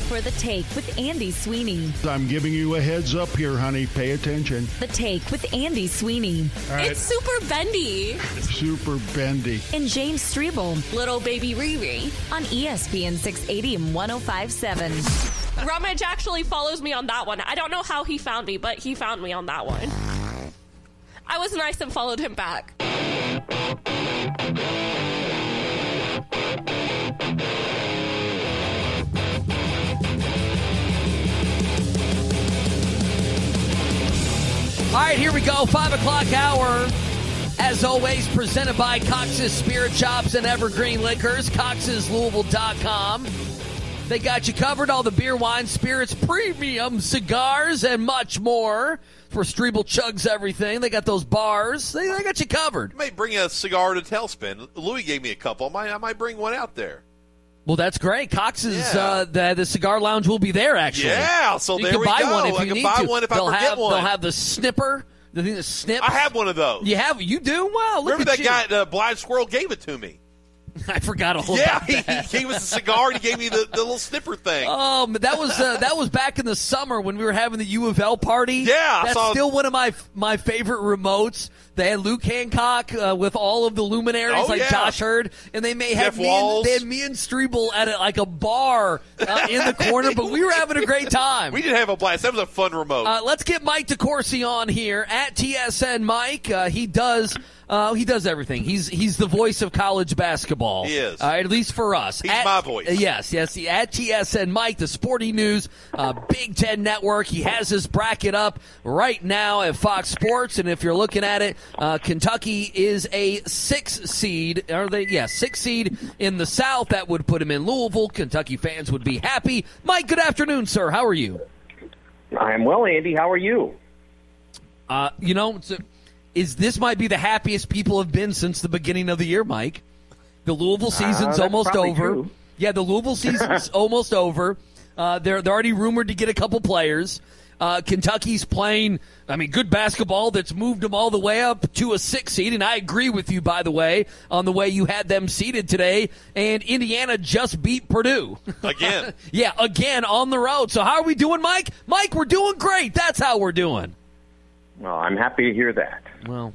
Time for the take with Andy Sweeney. I'm giving you a heads up here, honey. Pay attention. The take with Andy Sweeney. All right. It's super bendy. Super bendy. And James Strebel Little baby Riri. on ESPN 680 and 1057. Rumage actually follows me on that one. I don't know how he found me, but he found me on that one. I was nice and followed him back. All right, here we go. Five o'clock hour. As always, presented by Cox's Spirit Shops and Evergreen Liquors, coxeslouisville.com. They got you covered all the beer, wine, spirits, premium cigars, and much more. For Strebel Chugs Everything. They got those bars. They, they got you covered. may bring a cigar to Tailspin. Louis gave me a couple. I might, I might bring one out there. Well, that's great. Cox's, Yeah. uh, the, the cigar lounge will be there, actually. Yeah, so you there can we buy go. one if I you can need buy to. one if I they'll forget have, one. They'll have the snipper, the thing that snips. I have one of those. You have? You do? Wow, look Remember at that you. guy, the blind squirrel, gave it to me. I forgot all yeah, about that. he gave us a cigar and he gave me the, the little snipper thing. Um, that was uh, that was back in the summer when we were having the U of L party. Yeah, I that's saw- still one of my my favorite remotes. They had Luke Hancock uh, with all of the luminaries Oh, like yeah. Josh Heird, and they may have me and, they had me and Strebel at a, like a bar uh, in the corner, but we were having a great time. we did have a blast. That was a fun remote. Uh, let's get Mike DeCourcy on here at TSN. Mike, uh, he does uh, he does everything. He's he's the voice of college basketball. He is. at least for us. He's At- my voice. uh, yes, yes. he- At TSN, Mike, the Sporting News, uh, Big Ten Network. He has his bracket up right now at Fox Sports, and if you're looking at it, uh, Kentucky is a six seed. Are they? Yeah, six seed in the South. That would put them in Louisville. Kentucky fans would be happy. Mike, good afternoon, sir. How are you? I'm well, Andy. How are you? Uh, you know, a- is this might be the happiest people have been since the beginning of the year, Mike. The Louisville season's Uh, almost over. true. Yeah, the Louisville season's almost over. Uh, they're they're already rumored to get a couple players. Uh, Kentucky's playing, I mean, good basketball that's moved them all the way up to a six seed. And I agree with you, by the way, on the way you had them seated today. And Indiana just beat Purdue. Again. yeah, again on the road. So how are we doing, Mike? Mike, we're doing great. That's how we're doing. Well, I'm happy to hear that. Well,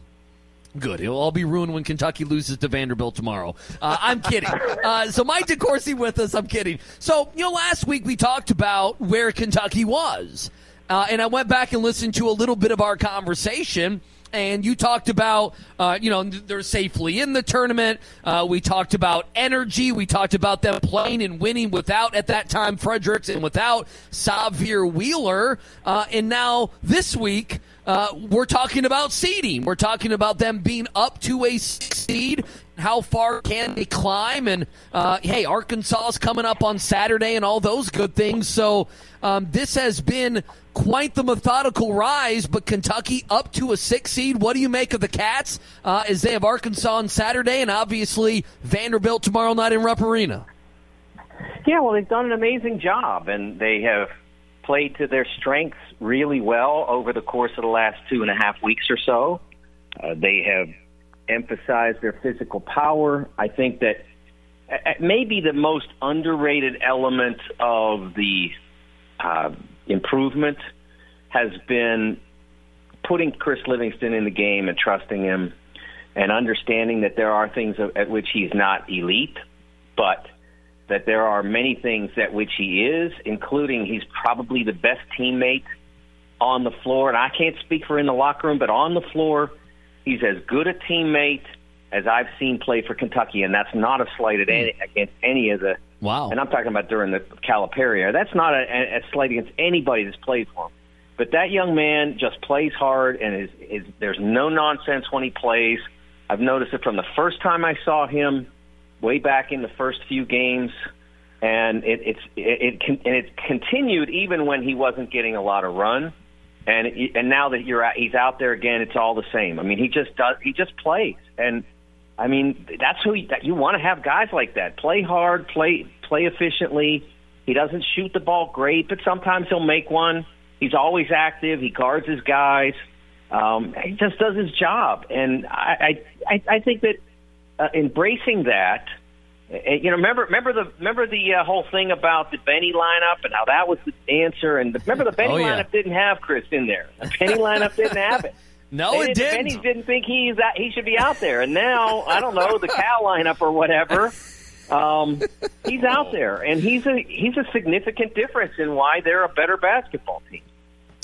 good. It'll all be ruined when Kentucky loses to Vanderbilt tomorrow. Uh, I'm kidding. Uh, so Mike DeCourcy with us. I'm kidding. So you know, last week we talked about where Kentucky was, uh, and I went back and listened to a little bit of our conversation. And you talked about, uh, you know, they're safely in the tournament. Uh, we talked about energy. We talked about them playing and winning without, at that time, Fredericks and without Sahvir Wheeler. Uh, and now this week, uh, we're talking about seeding. We're talking about them being up to a seed. How far can they climb? And uh, hey, Arkansas is coming up on Saturday, and all those good things. So um, this has been quite the methodical rise. But Kentucky up to a six seed. What do you make of the Cats uh, as they have Arkansas on Saturday, and obviously Vanderbilt tomorrow night in Rupp Arena? Yeah, well, they've done an amazing job, and they have played to their strengths really well over the course of the last two and a half weeks or so. Uh, they have emphasized their physical power. I think that uh, maybe the most underrated element of the uh, improvement has been putting Chris Livingston in the game and trusting him and understanding that there are things at which he's not elite, but that there are many things at which he is, including he's probably the best teammate on the floor. And I can't speak for in the locker room, but on the floor, he's as good a teammate as I've seen play for Kentucky, and that's not a slight at any, against any of the. Wow. And I'm talking about during the Calipari era. That's not a, a slight against anybody that's played for him. But that young man just plays hard, and is, is there's no nonsense when he plays. I've noticed it from the first time I saw him, way back in the first few games, and it, it's it, it and it continued even when he wasn't getting a lot of run. And and now that you're out, he's out there again, it's all the same. I mean, he just does. He just plays, and I mean that's who you, that you want to have guys like that. Play hard, play play efficiently. He doesn't shoot the ball great, but sometimes he'll make one. He's always active. He guards his guys. Um, he just does his job, and I I I think that uh, embracing that. uh, You know, remember, remember the remember the uh, whole thing about the Benny lineup and how that was the answer. And the, remember, the Benny Oh, yeah. lineup didn't have Chris in there. The Benny lineup didn't have it. No, They it didn't- didn't. Benny didn't think he's that, he should be out there, and now I don't know the Cal lineup or whatever. Um, he's out there, and he's a he's a significant difference in why they're a better basketball team.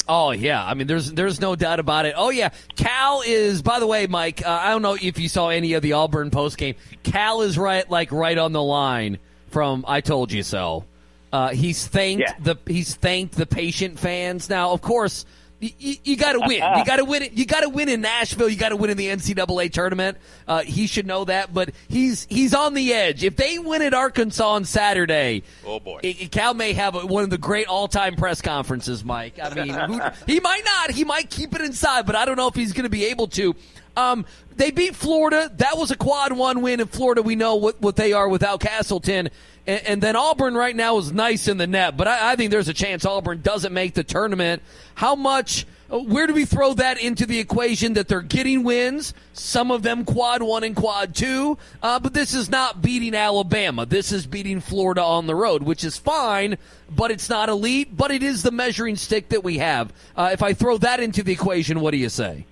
Oh yeah, I mean there's there's no doubt about it. Oh yeah, Cal is. By the way, Mike, uh, I don't know if you saw any of the Auburn post game. Cal is right, like right on the line from "I told you so." Uh, he's thanked Yeah. the he's thanked the patient fans. Now, of course, y- y- you got to win. You got to win it. You got to win in Nashville. You got to win in the NCAA tournament. Uh, he should know that, but he's he's on the edge. If they win at Arkansas on Saturday, Oh, boy. Cal may have a, one of the great all-time press conferences, Mike. I mean, who, he might not. He might keep it inside, but I don't know if he's going to be able to. Um, they beat Florida. That was a quad one win in Florida. We know what, what they are without Castleton. And, and then Auburn right now is nice in the net, but I, I think there's a chance Auburn doesn't make the tournament. How much? uh, Where do we throw that into the equation that they're getting wins? Some of them quad one and quad two, uh, but this is not beating Alabama. This is beating Florida on the road, which is fine, but it's not elite. But it is the measuring stick that we have. Uh, if I throw that into the equation, what do you say?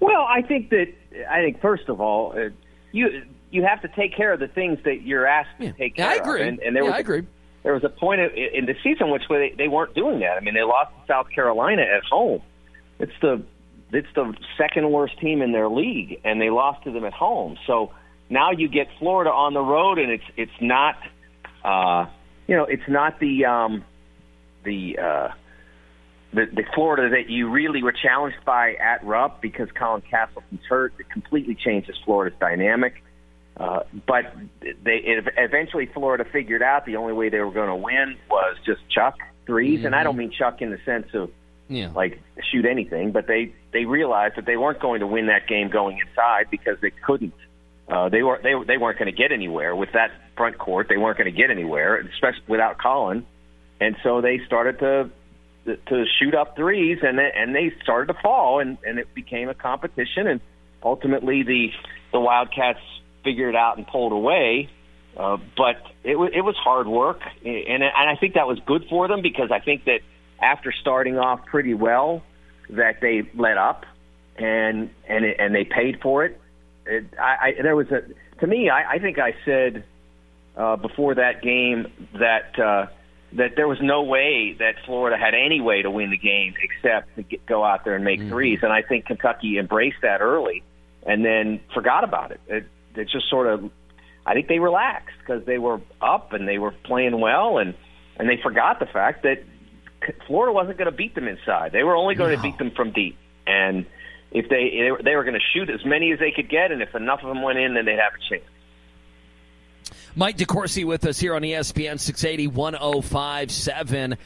Well, I think that I think first of all, uh, you you have to take care of the things that you're asked to take Yeah, care I agree. of. And, and there Yeah, was I agree. there was a point in in the season which they, they weren't doing that. I mean, they lost to South Carolina at home. It's the it's the second worst team in their league, and they lost to them at home. So now you get Florida on the road, and it's it's not, uh, you know, it's not the um, the uh, the, the Florida that you really were challenged by at Rupp because Colin Castleton's hurt. It completely changes Florida's dynamic. Uh, but they it, eventually Florida figured out the only way they were going to win was just chuck 3s and I don't mean chuck in the sense of Yeah. like shoot anything, but they they realized that they weren't going to win that game going inside because they couldn't. Uh, they were they they weren't going to get anywhere with that front court. They weren't going to get anywhere, especially without Colin. And so they started to to shoot up threes, and they, and they started to fall, and and it became a competition, and ultimately the the Wildcats figured out and pulled away. Uh, but it was it was hard work, and and I think that was good for them because I think that after starting off pretty well, that they let up, and and it, and they paid for it. it I, I there was a to me, I, I think I said uh, before that game that uh, that there was no way that Florida had any way to win the game except to get, go out there and make threes, and I think Kentucky embraced that early and then forgot about it. It, it just sort of, I think they relaxed because they were up and they were playing well, and and they forgot the fact that Florida wasn't going to beat them inside. They were only going to beat them from deep, and if they they were going to shoot as many as they could get, and if enough of them went in, then they'd have a chance. Mike DeCourcy with us here on ESPN 680 1057. Uh,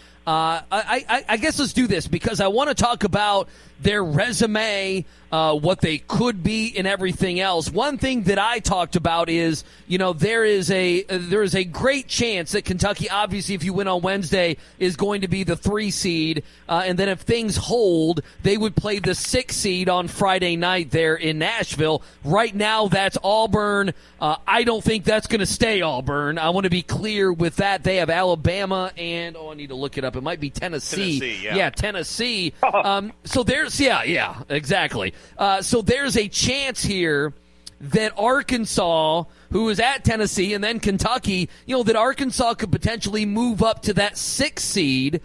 I, I, I guess let's do this because I want to talk about their resume, uh, what they could be, and everything else. One thing that I talked about is, you know, there is a there is a great chance that Kentucky, obviously, if you win on Wednesday, is going to be the three seed, uh, and then if things hold, they would play the six seed on Friday night there in Nashville. Right now, that's Auburn. Uh, I don't think that's going to stay Auburn. I want to be clear with that. They have Alabama and oh, I need to look it up. It might be Tennessee. Tennessee, yeah. Tennessee. Um, so there's yeah, yeah, exactly. Uh, so there's a chance here that Arkansas, who is at Tennessee, and then Kentucky, you know, that Arkansas could potentially move up to that six seed.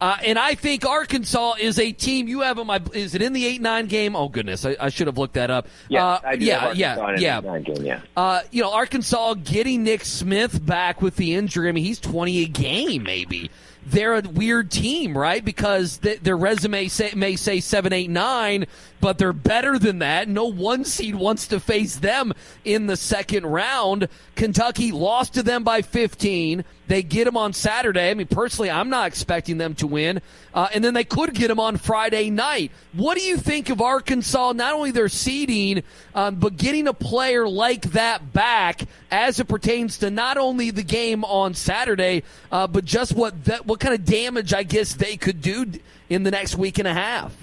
Uh, and I think Arkansas is a team you have on my. Is it in the eight nine game? Oh goodness, I, I should have looked that up. Yeah, uh, yeah, yeah, yeah. game, yeah. Uh, you know, Arkansas getting Nick Smith back with the injury. I mean, he's twenty a game, maybe. They're a weird team, right? Because th- their resume say, may say seven, eight, nine, but they're better than that. No one seed wants to face them in the second round. Kentucky lost to them by 15. They get them on Saturday. I mean, personally, I'm not expecting them to win. Uh, and then they could get them on Friday night. What do you think of Arkansas, not only their seeding, um, but getting a player like that back as it pertains to not only the game on Saturday, uh, but just what that, what kind of damage, I guess, they could do in the next week and a half?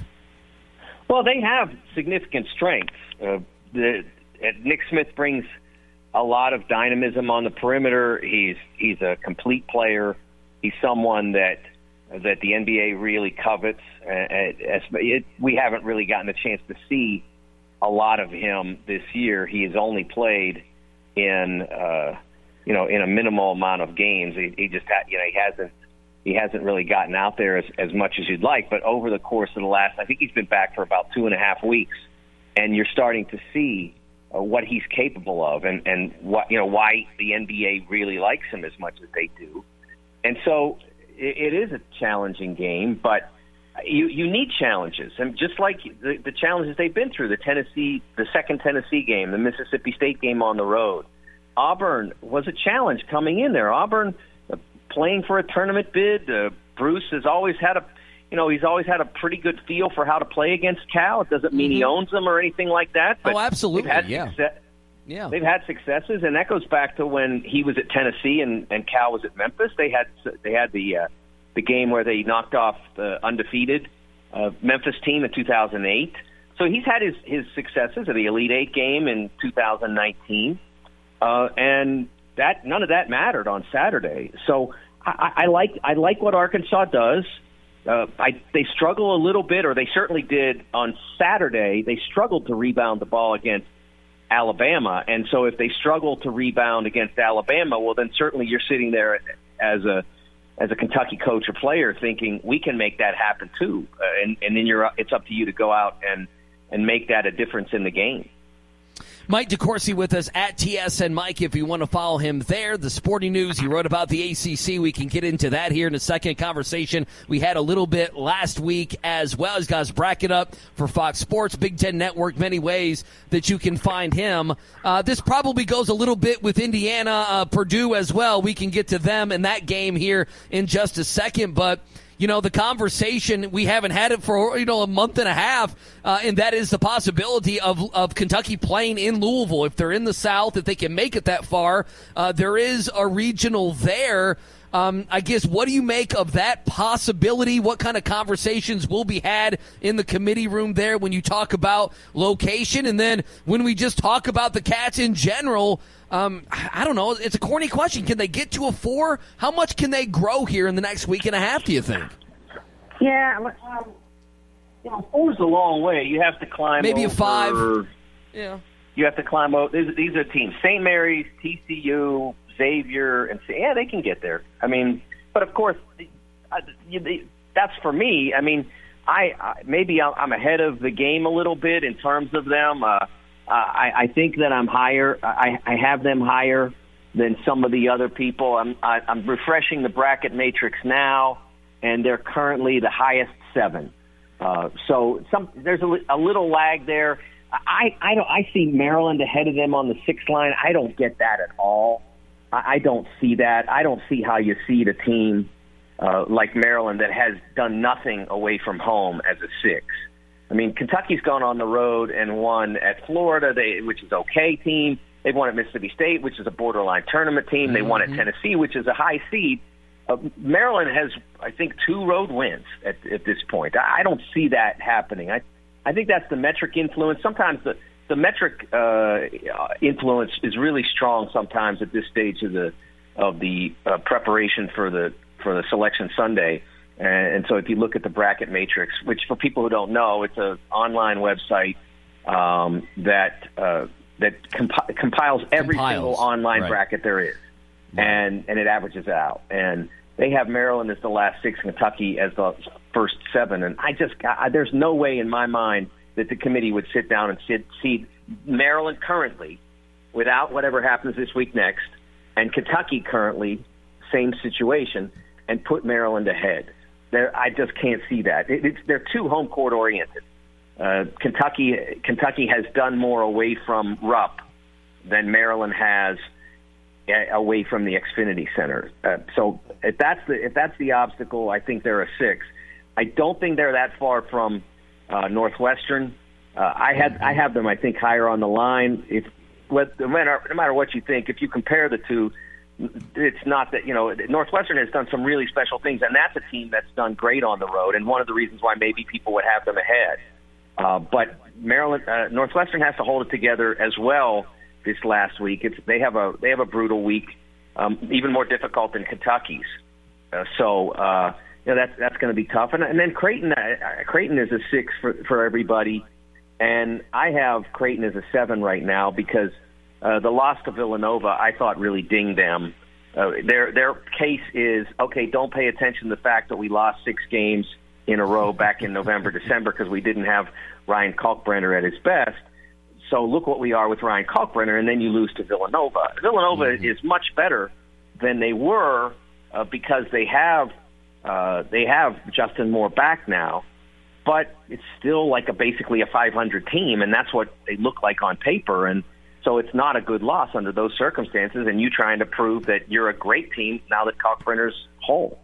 Well, they have significant strengths. Uh, the, Nick Smith brings a lot of dynamism on the perimeter. He's he's a complete player. He's someone that that the NBA really covets. As, it, we haven't really gotten a chance to see a lot of him this year. He has only played in uh, you know in a minimal amount of games. He, he just ha- you know he hasn't he hasn't really gotten out there as, as much as you'd like. But over the course of the last, I think he's been back for about two and a half weeks, and you're starting to see what he's capable of, and and what you know why the NBA really likes him as much as they do. And so it, it is a challenging game, but you you need challenges, and just like the, the challenges they've been through, the Tennessee, the second Tennessee game, the Mississippi State game on the road. Auburn was a challenge coming in there. Auburn playing for a tournament bid. Uh, Bruce has always had a, you know, he's always had a pretty good feel for how to play against Cal. It doesn't mean mm-hmm. he owns them or anything like that. But oh, absolutely, had yeah. Success, yeah, they've had successes, and that goes back to when he was at Tennessee and and Cal was at Memphis. They had they had the uh, the game where they knocked off the undefeated uh, Memphis team in 2008. So he's had his his successes at the Elite Eight game in 2019, uh, and that none of that mattered on Saturday. So I, I like I like what Arkansas does. Uh, I, they struggle a little bit, or they certainly did on Saturday. They struggled to rebound the ball against Alabama, and so if they struggle to rebound against Alabama, well, then certainly you're sitting there as a as a Kentucky coach or player thinking we can make that happen too, uh, and and then you're it's up to you to go out and and make that a difference in the game. Mike DeCourcy with us at TSN Mike. If you want to follow him there, the sporting news he wrote about the ACC. We can get into that here in a second. Conversation we had a little bit last week as well. He's got his bracket up for Fox Sports, Big Ten Network. Many ways that you can find him. Uh, this probably goes a little bit with Indiana, uh, Purdue as well. We can get to them in that game here in just a second, but you know, the conversation, we haven't had it for, you know, a month and a half, uh, and that is the possibility of, of Kentucky playing in Louisville. If they're in the South, if they can make it that far, uh, there is a regional there. Um, I guess, what do you make of that possibility? What kind of conversations will be had in the committee room there when you talk about location? And then when we just talk about the Cats in general, um, I don't know. It's a corny question. Can they get to a four? How much can they grow here in the next week and a half, do you think? Yeah, um, you know, four's a long way. You have to climb Maybe over, a five. Yeah. You have to climb over. These, these are teams. St. Mary's, TCU, Xavier, and say yeah, they can get there. I mean, but of course, that's for me. I mean, I, I maybe I'm ahead of the game a little bit in terms of them. Uh, I, I think that I'm higher. I, I have them higher than some of the other people. I'm I, I'm refreshing the bracket matrix now, and they're currently the highest seven. Uh, so some there's a, a little lag there. I I don't I see Maryland ahead of them on the sixth line. I don't get that at all. I, I don't see that. I don't see how you see the team uh, like Maryland that has done nothing away from home as a six. I mean, Kentucky's gone on the road and won at Florida, they, which is okay team. They've won at Mississippi State, which is a borderline tournament team. They mm-hmm. won at mm-hmm. Tennessee, which is a high seed. Uh, Maryland has, I think, two road wins at, at this point. I, I don't see that happening. I, I think that's the metric influence. Sometimes the the metric uh, influence is really strong sometimes at this stage of the of the uh, preparation for the for the selection Sunday. And, and so, if you look at the bracket matrix, which for people who don't know, it's an online website um, that uh, that compiles every compiles. single online right. bracket there is, and and it averages out. And they have Maryland as the last six, Kentucky as the first seven, and I just I, there's no way in my mind that the committee would sit down and sit, see Maryland currently, without whatever happens this week next, and Kentucky currently, same situation, and put Maryland ahead. There, I just can't see that. It, it's, they're too home court oriented. Uh, Kentucky, Kentucky has done more away from Rupp than Maryland has away from the Xfinity Center. Uh, so if that's the if that's the obstacle, I think they're a six. I don't think they're that far from uh, Northwestern. Uh, I had I have them I think higher on the line. If no matter no matter what you think, if you compare the two, it's not that you know Northwestern has done some really special things, and that's a team that's done great on the road, and one of the reasons why maybe people would have them ahead. Uh, but Maryland uh, Northwestern has to hold it together as well this last week. It's they have a they have a brutal week, um, even more difficult than Kentucky's. Uh, so uh, you know that's that's going to be tough. And, and then Creighton uh, Creighton is a six for for everybody, and I have Creighton as a seven right now because uh, the loss to Villanova I thought really dinged them. Uh, their their case is okay. Don't pay attention to the fact that we lost six games in a row back in November, December because we didn't have Ryan Kalkbrenner at his best so look what we are with Ryan Kalkbrenner, and then you lose to Villanova. Villanova mm-hmm. is much better than they were uh, because they have uh, they have Justin Moore back now, but it's still like a basically a 500 team, and that's what they look like on paper. And so it's not a good loss under those circumstances. And you trying to prove that you're a great team now that Kalkbrenner's whole.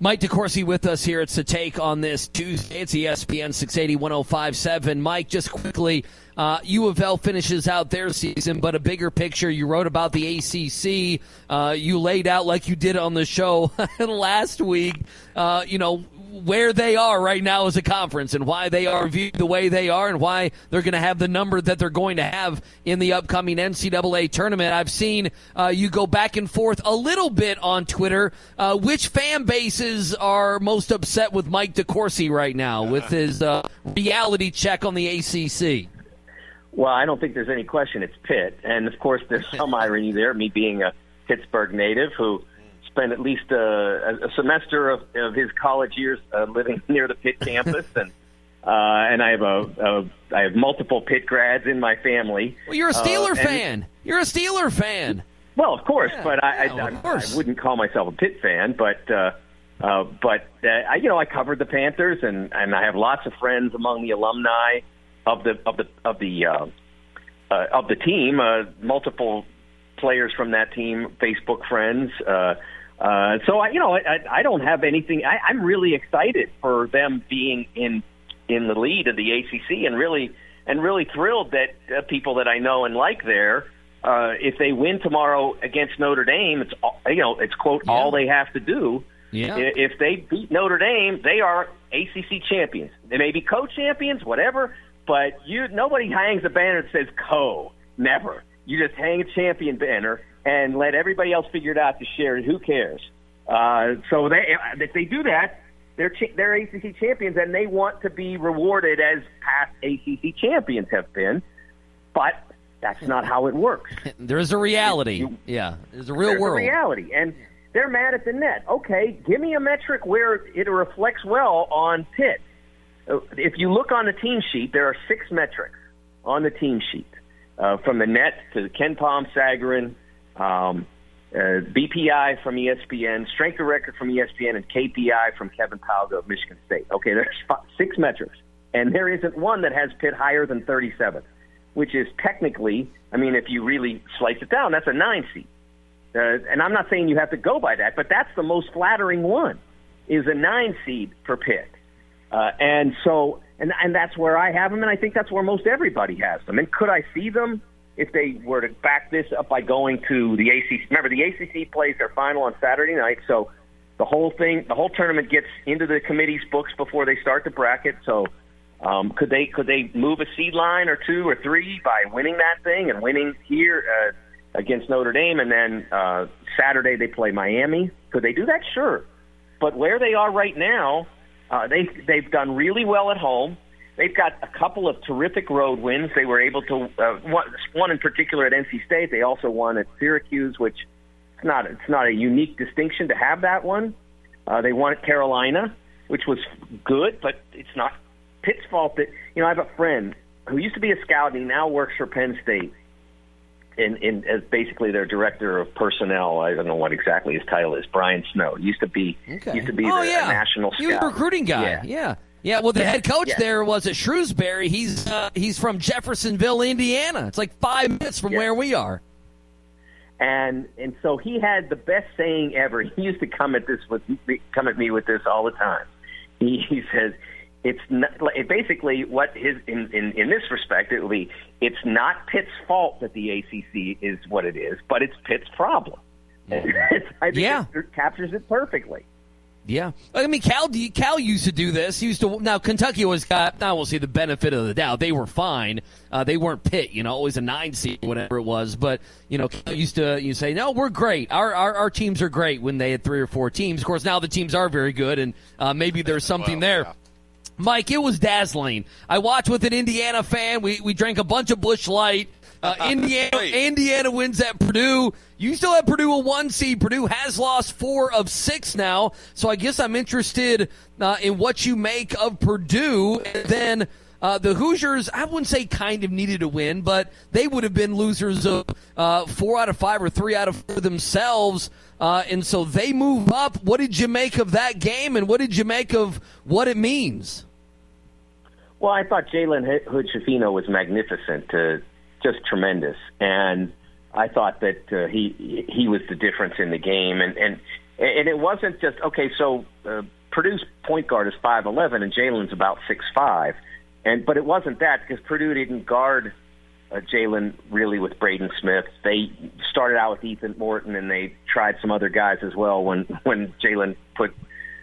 Mike DeCourcy with us here. It's the take on this Tuesday. It's ESPN 680 1057. Mike, just quickly, uh, U of L finishes out their season, but a bigger picture. You wrote about the ACC. Uh, you laid out, like you did on the show last week, uh, you know, where they are right now as a conference and why they are viewed the way they are and why they're going to have the number that they're going to have in the upcoming NCAA tournament. I've seen uh, you go back and forth a little bit on Twitter. Uh, which fan bases are most upset with Mike DeCourcy right now with his uh, reality check on the ACC? Well, I don't think there's any question it's Pitt. And of course, there's some irony there, me being a Pittsburgh native who spent at least a, a semester of, of his college years uh, living near the Pitt campus, and uh, and I have a, a I have multiple Pitt grads in my family. Well, you're a uh, Steeler uh, fan. You're a Steeler fan. Well, of course, yeah, but I, yeah, I, I, course. I wouldn't call myself a Pitt fan, but. Uh, uh, but uh, I, you know, I covered the Panthers, and and I have lots of friends among the alumni of the of the of the uh, uh, of the team. Uh, multiple players from that team, Facebook friends. Uh, uh, so I, you know, I, I don't have anything. I, I'm really excited for them being in in the lead of the ACC, and really and really thrilled that uh, people that I know and like there, uh, if they win tomorrow against Notre Dame, it's you know, it's quote yeah. all they have to do. Yeah. If they beat Notre Dame, they are ACC champions. They may be co-champions, whatever, but you nobody hangs a banner that says co. Never. You just hang a champion banner and let everybody else figure it out to share it. Who cares? Uh, so they, if they do that, they're ch- they're ACC champions, and they want to be rewarded as past ACC champions have been. But that's not how it works. There's a reality. You, yeah, there's a real there's world. A reality, and they're mad at the net. Okay, give me a metric where it reflects well on Pitt. Uh, if you look on the team sheet, there are six metrics on the team sheet, uh, from the net to KenPom, Sagarin, um, uh, BPI from ESPN, strength of record from ESPN, and KPI from Kevin Pauga of Michigan State. Okay, there's five, six metrics, and there isn't one that has Pitt higher than 37, which is technically, I mean, if you really slice it down, that's a nine seed. Uh, and I'm not saying you have to go by that, but that's the most flattering one, is a nine seed for Pitt. Uh, and so, and and that's where I have them, and I think that's where most everybody has them. And could I see them if they were to back this up by going to the ACC. Remember, the ACC plays their final on Saturday night, so the whole thing, the whole tournament gets into the committee's books before they start the bracket. So, um, could they could they move a seed line or two or three by winning that thing and winning here uh, against Notre Dame, and then uh, Saturday they play Miami? Could they do that? Sure, but where they are right now, uh, they they've done really well at home. They've got a couple of terrific road wins. They were able to uh, one, one in particular at NC State. They also won at Syracuse, which It's not it's not a unique distinction to have that one. Uh, they won at Carolina, which was good, but it's not Pitt's fault that you know I have a friend who used to be a scout and he now works for Penn State in, in as basically their director of personnel. I don't know what exactly his title is. Brian Snow used to be Okay. used to be oh, the yeah. national a recruiting guy. Yeah. Yeah. yeah. well, the head coach Yeah. there was at Shrewsbury. He's uh, he's from Jeffersonville, Indiana. It's like five minutes from where we are. and and so he had the best saying ever. He used to come at this with come at me with this all the time. He he says it's not like, basically what his in, in in this respect it will be. It's not Pitt's fault that the ACC is what it is, but it's Pitt's problem. I think Yeah. it captures it perfectly. Yeah, I mean Cal. Cal used to do this. He used to now Kentucky always got. Now we'll see the benefit of the doubt. They were fine. Uh, they weren't Pitt. You know, always a nine seed, whatever it was. But you know, Cal used to you say, no, we're great. Our, our our teams are great when they had three or four teams. Of course, now the teams are very good, and uh, maybe there's something Well, there. yeah. Mike, it was dazzling. I watched with an Indiana fan. We we drank a bunch of Busch Light. Uh, Indiana Indiana wins at Purdue. You still have Purdue a one seed. Purdue has lost four of six now. So I guess I'm interested uh, in what you make of Purdue. And then uh, the Hoosiers, I wouldn't say kind of needed a win, but they would have been losers of uh, four out of five or three out of four themselves. Uh, and so they move up. What did you make of that game, and what did you make of what it means? Well, I thought Jalen Hood Schifino was magnificent, uh, just tremendous, and I thought that uh, he he was the difference in the game, and and and it wasn't just okay. So uh, Purdue's point guard is five eleven, and Jalen's about six five, and but it wasn't that because Purdue didn't guard uh, Jalen really with Braden Smith. They started out with Ethan Morton, and they tried some other guys as well when when Jalen put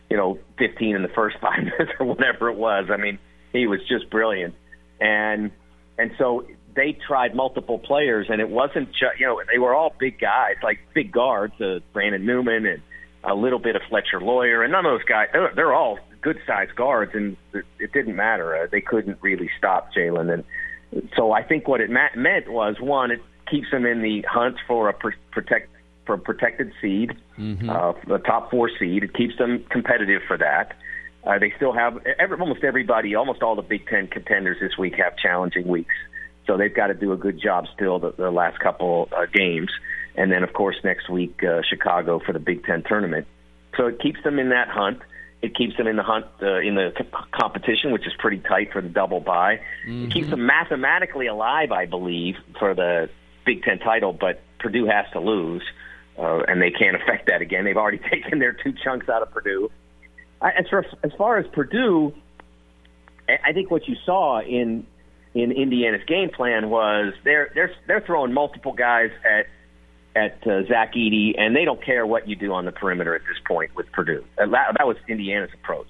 you know 15 in the first five minutes or whatever it was. I mean, he was just brilliant, and and so they tried multiple players, and it wasn't just you know they were all big guys like big guards, uh, Brandon Newman and a little bit of Fletcher Loyer, and none of those guys they're, they're all good sized guards, and it, didn't matter. Uh, they couldn't really stop Jalen, and so I think what it ma- meant was one, it keeps them in the hunt for a pr- protect for a protected seed, uh, the top four seed. It keeps them competitive for that. Uh, they still have every, almost everybody, almost all the Big Ten contenders this week have challenging weeks, so they've got to do a good job still the, the last couple uh, games, and then of course next week uh, Chicago for the Big Ten tournament. So it keeps them in that hunt. It keeps them in the hunt uh, in the c- competition, which is pretty tight for the double bye. It keeps them mathematically alive, I believe, for the Big Ten title. But Purdue has to lose, uh, and they can't affect that again. They've already taken their two chunks out of Purdue. As far as far as Purdue, I I think what you saw in in Indiana's game plan was they're they're they're throwing multiple guys at at uh, Zach Edey, and they don't care what you do on the perimeter at this point with Purdue. Uh, That, that was Indiana's approach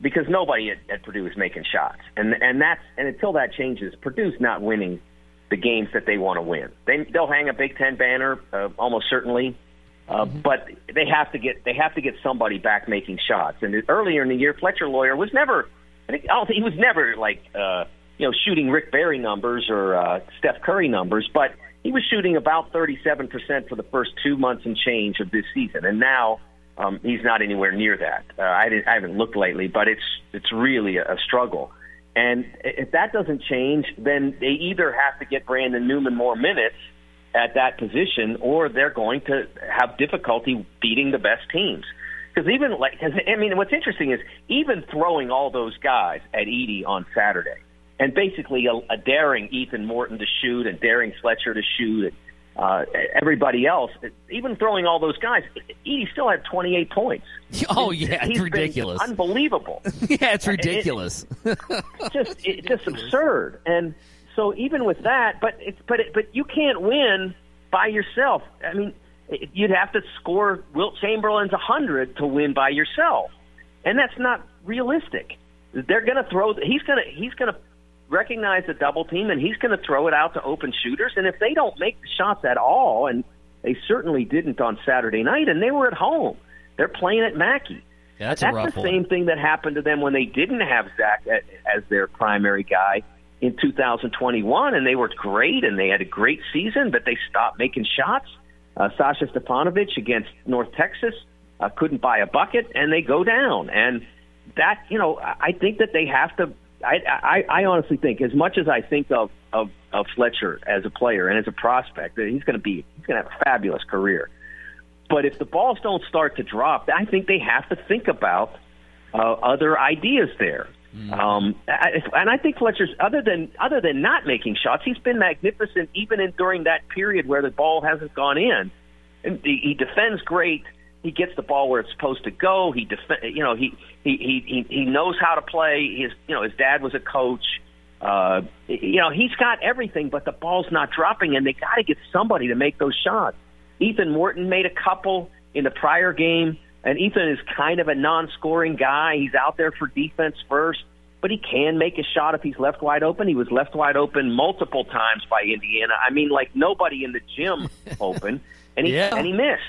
because nobody at, at Purdue is making shots, and and that's and until that changes, Purdue's not winning the games that they want to win. They they'll hang a Big Ten banner uh, almost certainly, uh, but they have to get they have to get somebody back making shots. And earlier in the year, Fletcher Loyer was never I think I don't think he was never like uh, you know shooting Rick Barry numbers or uh, Steph Curry numbers, but he was shooting about 37 percent for the first two months and change of this season, and now um, he's not anywhere near that. Uh, I, didn't, I haven't looked lately, but it's it's really a, a struggle. And if that doesn't change, then they either have to get Brandon Newman more minutes at that position, or they're going to have difficulty beating the best teams. Because even like, cause, I mean, what's interesting is even throwing all those guys at Edey on Saturday, and basically a, a daring Ethan Morton to shoot and daring Fletcher to shoot, and uh, everybody else, even throwing all those guys, Edey still had 28 points. Oh yeah, it's He's ridiculous. unbelievable yeah, it's ridiculous. just it's just absurd. And so even with that, but it's but it, but you can't win by yourself. I mean, you'd have to score Wilt Chamberlain's a hundred to win by yourself, and that's not realistic. They're going to throw. He's going to he's going to recognize the double team, and he's going to throw it out to open shooters. And if they don't make the shots at all, and they certainly didn't on Saturday night, and they were at home, they're playing at Mackey. Yeah, that's a That's the one. same thing that happened to them when they didn't have Zach as their primary guy in 2021, and they were great and they had a great season, but they stopped making shots. uh, Sasha Stefanovic against North Texas uh, couldn't buy a bucket, and they go down. And that, you know, I think that they have to. I, I, I honestly think, as much as I think of, of of Fletcher as a player and as a prospect, that he's going to be he's going to have a fabulous career. But if the balls don't start to drop, I think they have to think about uh, other ideas there. Um, I, and I think Fletcher's other than other than not making shots, he's been magnificent even in during that period where the ball hasn't gone in. And he, he defends great. He gets the ball where it's supposed to go. He def- you know he he he he knows how to play. His you know his dad was a coach. Uh, you know he's got everything, but the ball's not dropping, and they got to get somebody to make those shots. Ethan Morton made a couple in the prior game, and Ethan is kind of a non-scoring guy. He's out there for defense first, but he can make a shot if he's left wide open. He was left wide open multiple times by Indiana. I mean, like nobody in the gym open, and he Yeah. and he missed.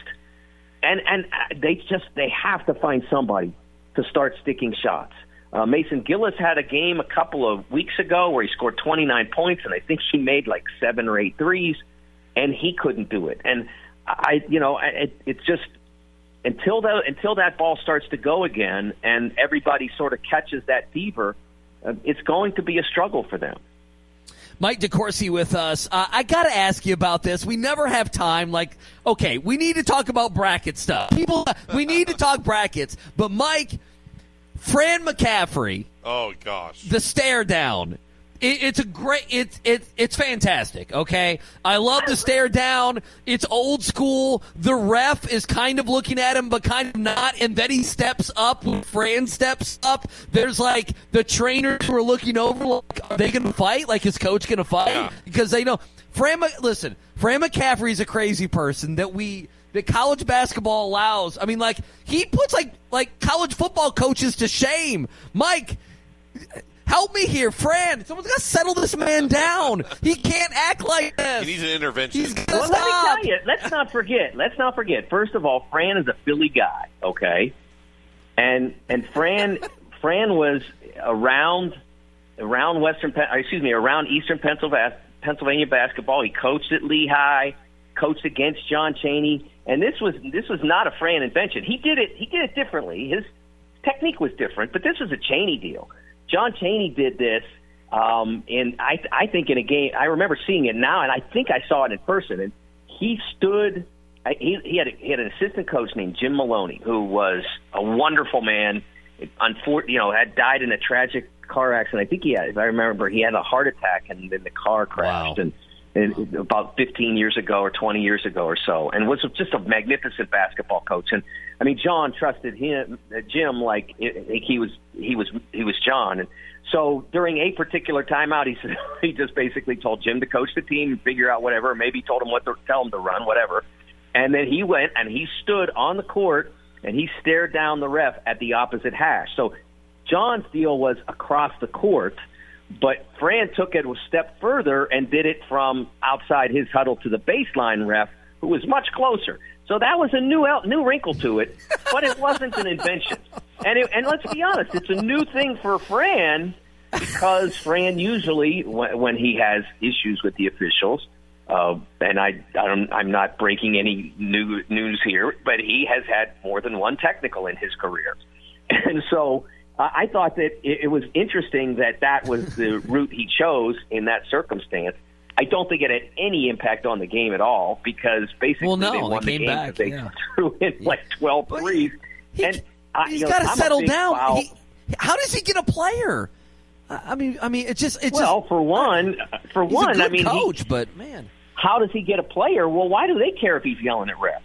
And and uh, they just they have to find somebody to start sticking shots. Uh, Mason Gillis had a game a couple of weeks ago where he scored 29 points, and I think he made like seven or eight threes, and he couldn't do it. And I, you know, I- it, it's just until that until that ball starts to go again, and everybody sort of catches that fever, uh, it's going to be a struggle for them. Mike DeCourcy with us. Uh, I got to ask you about this. We never have time. Like, okay, we need to talk about bracket stuff. People, we need to talk brackets. But Mike, Fran McCaffery, Oh gosh. the stare down. It, it's a great. It's it's it's fantastic. Okay, I love the stare down. It's old school. The ref is kind of looking at him, but kind of not. And then he steps up. When Fran steps up. There's like the trainers who are looking over. Like, are they going to fight? Like, is coach going to fight? Yeah. Because they know. Fran, listen. Fran McCaffery is a crazy person that we that college basketball allows. I mean, like he puts like like college football coaches to shame. Mike, help me here, Fran. Someone's got to settle this man down. He can't act like this. He needs an intervention. He's gonna Well, let me tell you. Let's not forget. Let's not forget. First of all, Fran is a Philly guy, okay, and and Fran Fran was around around Western, uh, excuse me, around Eastern Pennsylvania, Pennsylvania basketball. He coached at Lehigh, coached against John Chaney, and this was this was not a Fran invention. He did it. He did it differently. His technique was different, but this was a Chaney deal. John Chaney did this, um, and I I think in a game. I remember seeing it now, and I think I saw it in person. And he stood. I- He, he had a, he had an assistant coach named Jim Maloney, who was a wonderful man. Unfor- you know, had died in a tragic car accident. I think he had, if I remember, he had a heart attack and then the car crashed. Wow. And about 15 years ago or 20 years ago or so, and was just a magnificent basketball coach. And I mean, John trusted him, uh, Jim, like he was he was he was John. And so during a particular timeout, he said he just basically told Jim to coach the team figure out whatever. Maybe told him what to tell him to run, whatever. And then he went and he stood on the court and he stared down the ref at the opposite hash. So John's deal was across the court, but Fran took it a step further and did it from outside his huddle to the baseline ref, who was much closer. So that was a new el- new wrinkle to it, but it wasn't an invention. And it, and let's be honest, it's a new thing for Fran because Fran usually, when, when he has issues with the officials, uh, and I, I don't, I'm not breaking any new news here, but he has had more than one technical in his career, and so uh, I thought that it, it was interesting that that was the route he chose in that circumstance. I don't think it had any impact on the game at all because basically Well, no, they they won the came game back, they yeah. threw in like 12 Well, threes. He, and I, he's you know, got to settle down. He, how does he get a player? I mean, I mean, it just it's well, just for one, for he's a one, I mean, he- coach, but man, how does he get a player? Well, why do they care if he's yelling at refs?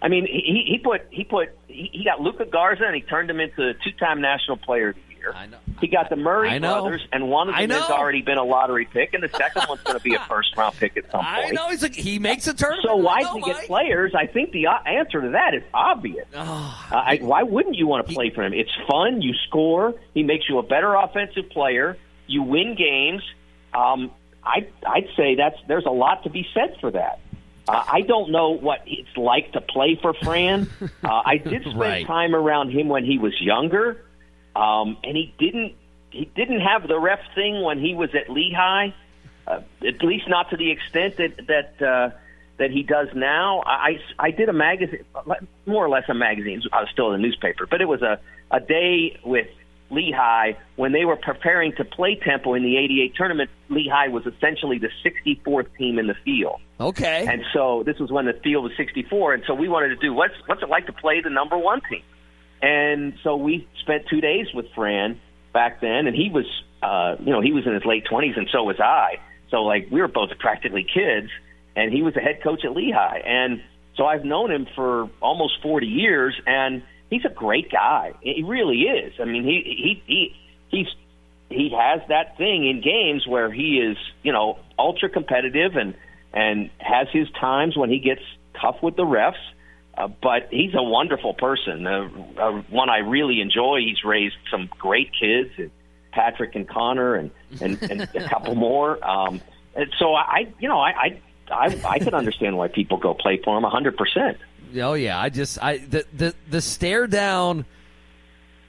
I mean, he, he put he put he, he got Luka Garza and he turned him into a two-time national player of the year. I know. He got the Murray I know. brothers, and one of them has already been a lottery pick, and the second one's going to be a first-round pick at some I point. know he's like he makes a tournament. So why I does he get Mike. players? I think the uh, answer to that is obvious. Oh, Uh, I, why wouldn't you want to play for him? It's fun. You score. He makes you a better offensive player. You win games. Um, I, I'd say that's there's a lot to be said for that. Uh, I don't know what it's like to play for Fran. Uh, I did spend Right. time around him when he was younger, um, and he didn't he didn't have the ref thing when he was at Lehigh. Uh, at least not to the extent that that uh, that he does now. I I did a magazine, more or less a magazine. I was still in the newspaper, but it was a a day with Lehigh when they were preparing to play Temple in the '88 tournament. Lehigh was essentially the 64th team in the field. Okay. And so this was when the field was 64, and so we wanted to do what's what's it like to play the number one team. And so we spent two days with Fran back then, and he was, uh, you know, he was in his late 20s, and so was I. So like we were both practically kids, and he was the head coach at Lehigh, and so I've known him for almost 40 years, and he's a great guy. He really is. I mean, he he he he's he has that thing in games where he is, you know, ultra competitive and and has his times when he gets tough with the refs. Uh, but he's a wonderful person, uh, uh, one I really enjoy. He's raised some great kids, Patrick and Connor, and and, and a couple more. Um, and so I, you know, I, I I I could understand why people go play for him a hundred percent. Oh yeah, I just I the the the stare down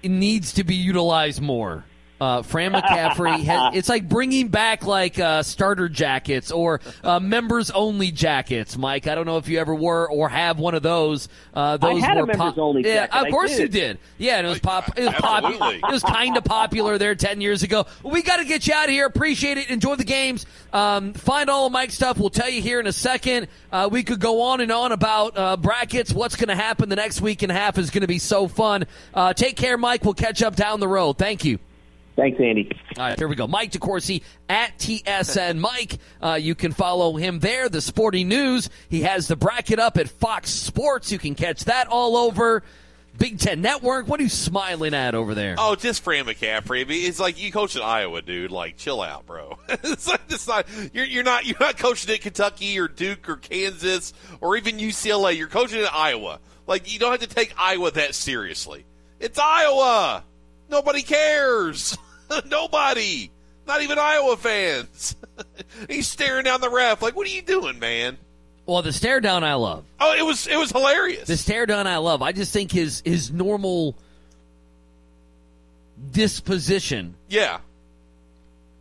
needs to be utilized more. Uh, Fran McCaffery, has, it's like bringing back like uh, starter jackets or uh, members only jackets. Mike, I don't know if you ever were or have one of those. Uh, those I had were a members only Yeah, jacket. of course I you did. did. Yeah, and it was pop. It was popular. Absolutely. It was kind of popular there ten years ago. We got to get you out of here. Appreciate it. Enjoy the games. Um, find all of Mike's stuff. We'll tell you here in a second. Uh, we could go on and on about uh, brackets. What's going to happen the next week and a half is going to be so fun. Uh, take care, Mike. We'll catch up down the road. Thank you. Thanks, Andy. All right, there we go. Mike DeCourcy at TSN Mike. Uh, you can follow him there. The Sporting News. He has the bracket up at Fox Sports. You can catch that all over Big Ten Network. What are you smiling at over there? Oh, just Fran McCaffery. I mean, it's like you coach at Iowa, dude. Like, chill out, bro. it's like it's not you're you're not you're not coaching at Kentucky or Duke or Kansas or even UCLA. You're coaching at Iowa. Like, you don't have to take Iowa that seriously. It's Iowa. Nobody cares. Nobody. Not even Iowa fans. He's staring down the ref. Like, what are you doing, man? Well, the stare down I love. Oh, it was it was hilarious. The stare down I love. I just think his his normal disposition yeah.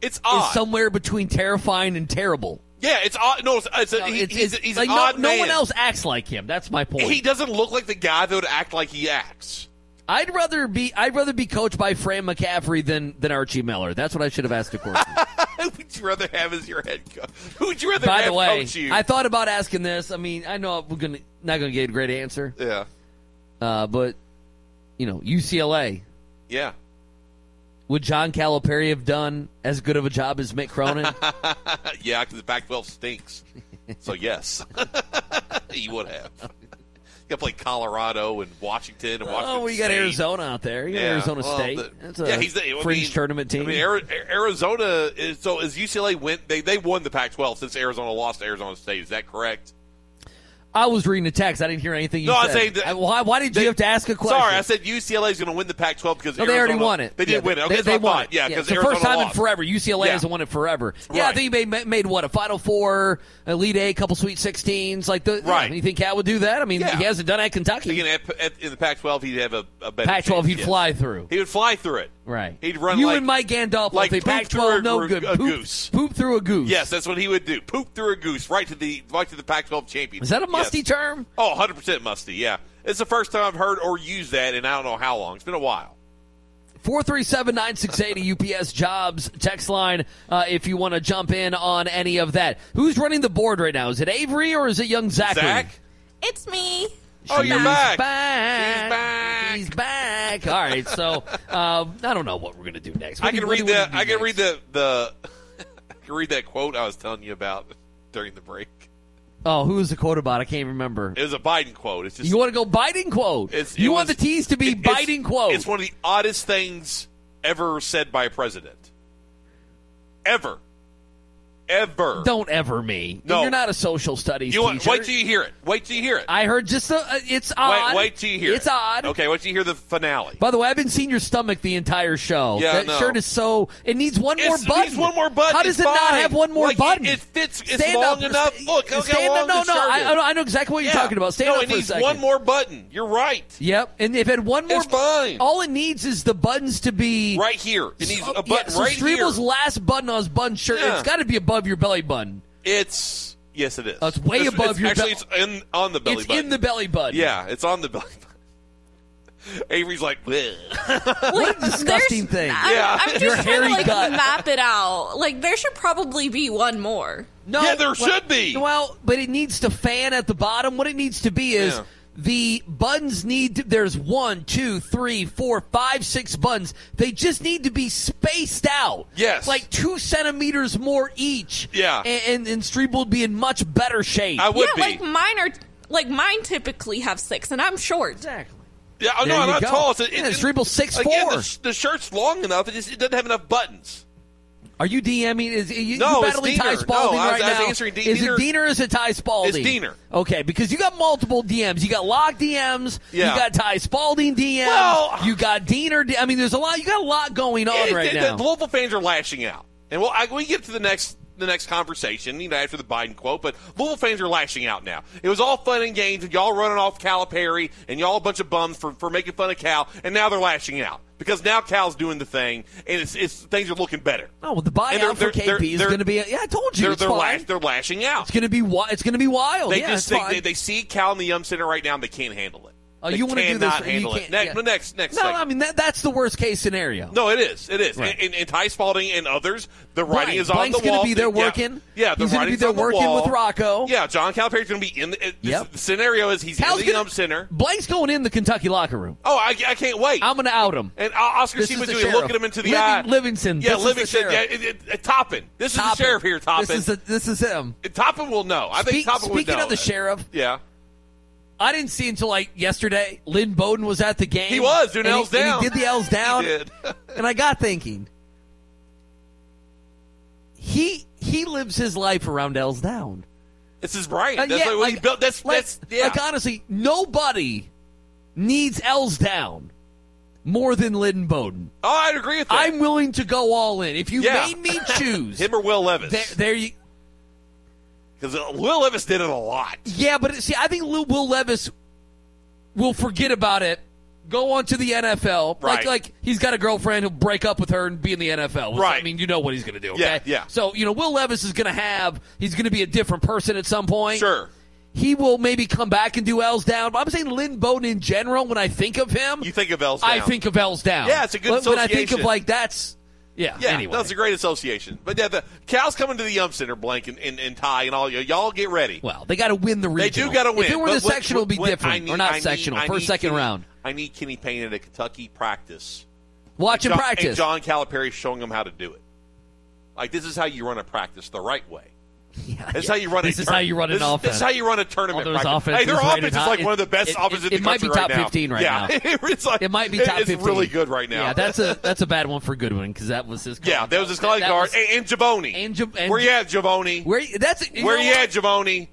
It's is odd. somewhere between terrifying and terrible. yeah, it's odd. No, it's, it's, a, No, he- it's- he's, it's- he's like an no, odd no one else acts like him. That's my point. He doesn't look like the guy that would act like he acts. I'd rather be I'd rather be coached by Fran McCaffery than than Archie Miller. That's what I should have asked the course. Who would you rather have as your head coach? Who would you rather By have the way, coach you? I thought about asking this. I mean, I know we're gonna not gonna get a great answer, yeah, uh, but you know, UCLA. yeah. Would John Calipari have done as good of a job as Mick Cronin? yeah, because the Pac-12 stinks. so yes, he would have. You got to play Colorado and Washington and oh, Washington. oh, we got State. Arizona out there. You got Yeah, Arizona well, State. the- That's a yeah, he's the, I fringe mean- tournament team. I mean, Arizona is so as UCLA went, they they won the Pac-12 since Arizona lost to Arizona State. Is that correct? I was reading the text. I didn't hear anything you No, I said. saying that- why, why did you have to ask a question? Sorry, I said UCLA is going to win the Pac-12 because No, they already won it. They did Yeah, win it. Okay, they, they won it. Yeah, because it's the first time in forever. UCLA Yeah. hasn't won it forever. Yeah, I think he made, made what a Final Four, Elite Eight, couple Sweet Sixteens. Like the Right. Yeah, you think Cal would do that? I mean, Yeah. he hasn't done it at Kentucky. Again, at, at, in the Pac-12, he'd have a, a better Pac-12, chance, he'd yes. fly through. He would fly through it. Right. He'd run you like- and Mike Gandolfo like think poop Pac-12 through a- no a good. goose. Poop, poop through a goose. Yes, that's what he would do. Poop through a goose right to the right to the Pac-12 champion. Is that a musty Yes. term? Oh, 100% musty. Yeah, it's the first time I've heard or used that in I don't know how long. It's been a while. 437-9680 UPS Jobs text line uh, if you want to jump in on any of that. Who's running the board right now? Is it Avery or is it young Zachary? Zach. It's me. Oh, you're back. back. She's back. He's back. All right. So um, I don't know what we're gonna do next. I What do can you- read what do you that. I can read the the. I can read that quote I was telling you about during the break. Oh, who was the quote about? I can't remember. It was a Biden quote. It's just You want to go Biden quote? It's, it you want was- the tease to be it- biting quote? It's one of the oddest things ever said by a president. Ever. Ever. Don't ever me. No. You're not a social studies You want, teacher. wait till you hear it. Wait till you hear it. I heard just a, uh, it's odd. Wait, wait till you hear it. it's it. odd. Okay, wait till you hear the finale. By the way, I've been seeing your stomach the entire show. Yeah, that know. shirt is so. It needs one more It's- it button. needs one more button. How does It's it not have one more Like, button? it fits- it's Stand long up. enough. Look, look stand long up. No, no. I. I know- exactly what you're talking about. Stand no, up it for a needs second. one more button. You're right. Yep, and if it had one more, It's fine. All it needs is the buttons to be Right here. It needs a button so right here. last button on his button shirt. It's got to be above your belly button. It's Yes, it is. Oh, it's way It's- above it's your Actually, bel- it's in on the belly it's button. in the belly button. Yeah, it's on the belly button. Avery's like, "Bleh." What a disgusting thing. I'm, Yeah. I'm just your trying to like gut. map it out. Like there should probably be one more. No, Yeah, there well- should be. Well, but it needs to fan at the bottom. What it needs to be is Yeah. The buttons need to, there's one, two, three, four, five, six buttons. They just need to be spaced out. Yes. Like two centimeters more each. Yeah. And, and, and Streeb would be in much better shape. I would yeah, be. like mine are like mine typically have six, and I'm short. exactly. yeah, oh, There no, I'm not go. tall. It's, Yeah, Streeble's 6'4". Again, the, the shirt's long enough. It just it doesn't have enough buttons. Are you DMing? Is you, No, you battling. Ty Spalding No, was- right was now? answering D- is Diener. it Diener or is it Ty Spalding? It's Diener. Okay, because you got multiple DMs. You got Lock DMs. Yeah. You got Ty Spalding DMs. Well- you got Diener. I mean, there's a lot. You got a lot going on It- right the, now. The Louisville fans are lashing out, and well, I, we get to the next the next conversation, you know, after the Biden quote. But Louisville fans are lashing out now. It was all fun and games, and y'all running off Calipari, and y'all a bunch of bums for, for making fun of Cal, and now they're lashing out because now Cal's doing the thing, and it's, it's things are looking better. oh, well, the And they're- buyout for they're- they're- KP is going to be. Yeah, I told you. They're it's they're, fine. lash, they're lashing out. it's going to be. It's going to be wild. They yeah, just they, they, they see Cal in the Yum Center right now, and they can't handle it. Oh, you want to do this? cannot you can't- it. Next, yeah. next, next. No, segment. I mean that, that's the worst case scenario. No, it is. It is. Right. And, Ty Spalding and others, the writing Right. is on Blank's the gonna wall. be there Yeah. working. Yeah, the He's gonna be there on the working wall. with Rocco. Yeah, John Calipari's going to be in the. Yep. The scenario is he's Cal's in the gonna- Center. Blank's going in the Kentucky locker room. Oh, I, I can't wait. I'm going to out him. and Oscar This Steve is was the doing looking him into the Living- eye. Livingston. Yeah, This is the Livingston. Yeah, it, it, it, Toppin. This is the sheriff here, Toppin. This is, this is him. Toppin will know. I think Toppin speaking know. of the sheriff, Yeah. I didn't see until like yesterday. Lynn Bowden was at the game. He was doing L's he, down. he did the L's down. He did. and I got thinking, he he lives his life around L's down. It's his brain. Uh, That's yeah, like what he built. That's, like, that's, yeah. like honestly, nobody needs L's down more than Lynn Bowden. oh, I'd agree with that. I'm willing to go all in. If you Yeah. made me choose, Him or Will Levis. there, there you. Because uh, Will Levis did it a lot. Yeah, but see, I think Will Levis will forget about it. Go on to the NFL. Like, Right. like he's got a girlfriend who'll break up with her and be in the NFL. So, Right. I mean, you know what he's going to do. Okay? Yeah, yeah. So you know, Will Levis is going to have. He's going to be a different person at some point. Sure. He will maybe come back and do L's down. But I'm saying Lynn Bowden in general. When I think of him, You think of L's I down. think of L's down. Yeah, it's a good When- When I think of like that's. Yeah. Yeah, anyway. that's a great association. But yeah, the Cal's coming to the Yum Center, Blank and, and, and Ty and all. Y'all get ready. well, they got to win the region. they do got to win. If it were the sectional, it'd be different. Need- or not I sectional. I First, second Kenny- round. I need Kenny Payne at a Kentucky practice. Watch him John, practice. And John Calipari showing them how to do it. Like this is how you run a practice the right way. Yeah, This is yeah. how you run. This a is tur- how you run an this is- offense. This is how you run a tournament. All those practice. offenses Hey, their rated offense is high. like one of the It- best it- offenses it in the might be country top right now. 15 right yeah. it's like It might be top it's 15. really good right now. Yeah, that's a that's a bad one for Goodwin because that was his. yeah. That was his calling that guard was- and, and Javoni. and Ja- and Where you at, Javoni? Where that's you Where you what? at, Javoni?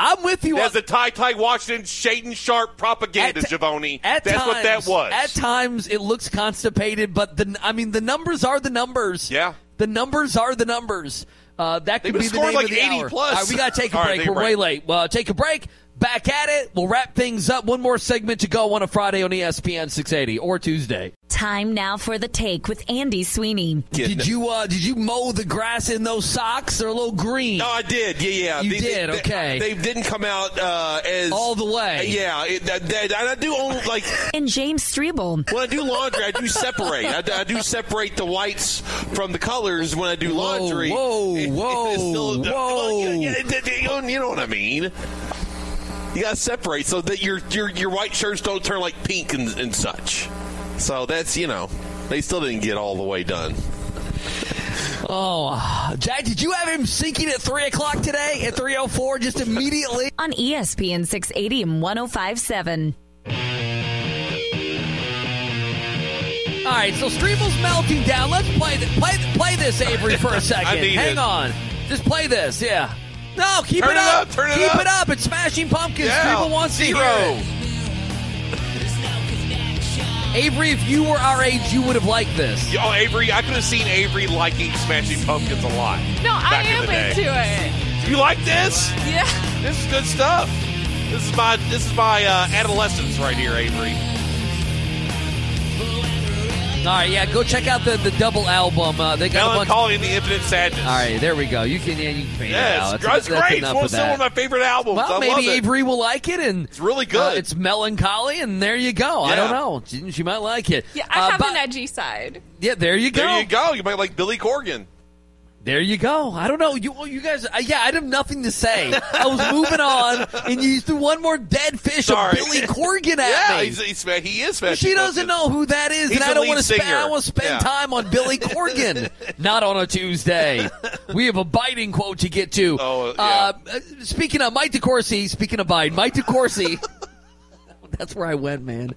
I'm with you. That's on- the Ty Ty Washington Shaedon Sharpe propaganda, at ti- Javoni. at That's what that was. At times, it looks constipated, but the I mean, the numbers are the numbers. Yeah. the numbers are the numbers. Uh, that could be the name like of the 80 hour. plus. All right, we got to take a right, break. take We're way late. Uh, take a break. Back at it. We'll wrap things up. One more segment to go on a Friday on ESPN 680 or Tuesday. Time now for the take with Andy Sweeney. Did you uh, did you mow the grass in those socks? They're a little green. No, I did. Yeah, yeah. You They- did, they- okay. They, didn't come out uh, as All the way. Yeah, it, that, that, and I do own like And James Strebel. when I do laundry, I do separate. I, do- I do separate the whites from the colors when I do laundry. whoa, It- whoa, it's still- whoa. You know what I mean. You got to separate so that your your your white shirts don't turn like pink and, and such. So that's you know they still didn't get all the way done. Oh, Jack, did you have him sinking at 3 o'clock today at 3.04 just immediately? On ESPN 680 and 1057. All right, so Streeble's melting down. Let's play th- play play this, Avery, for a second. I need Hang it. on. Just play this, yeah. No, keep Turn it it up. up, turn it keep up. it up. It's Smashing Pumpkins. Yeah, Streeble wants to zero. hear it. Avery, if you were our age, you would have liked this. Oh, Avery, I could have seen Avery liking Smashing Pumpkins a lot. No, I back in am the day. into it. You like this? Yeah. This is good stuff. This is my this is my uh, adolescence right here, Avery. All right, yeah, go check out the, the double album. Uh, they got a bunch. Mellon Collie and the Infinite Sadness. All right, there we go. You can yeah, you can paint it out. it's, That's- that's great. It's enough one, of still one of my favorite albums. Well, I maybe love it. Avery will like it, and it's really good. it's melancholy, and there you go. I don't know. She, she might like it. Yeah, I Uh, have but- an edgy side. Yeah, there you go. There you go. You might like Billy Corgan. There you go. I don't know. You you guys. Uh, yeah, I have nothing to say. I was moving on, and you threw one more dead fish Sorry. of Billy Corgan at yeah, me. he's, he's, he is special. she doesn't know who that is, He's and I don't want to spend. I want to spend Yeah. time on Billy Corgan. Not on a Tuesday. We have a biting quote to get to. Oh, uh, uh, speaking of Mike DeCourcy, speaking of Biden, Mike DeCourcy. that's where I went, man.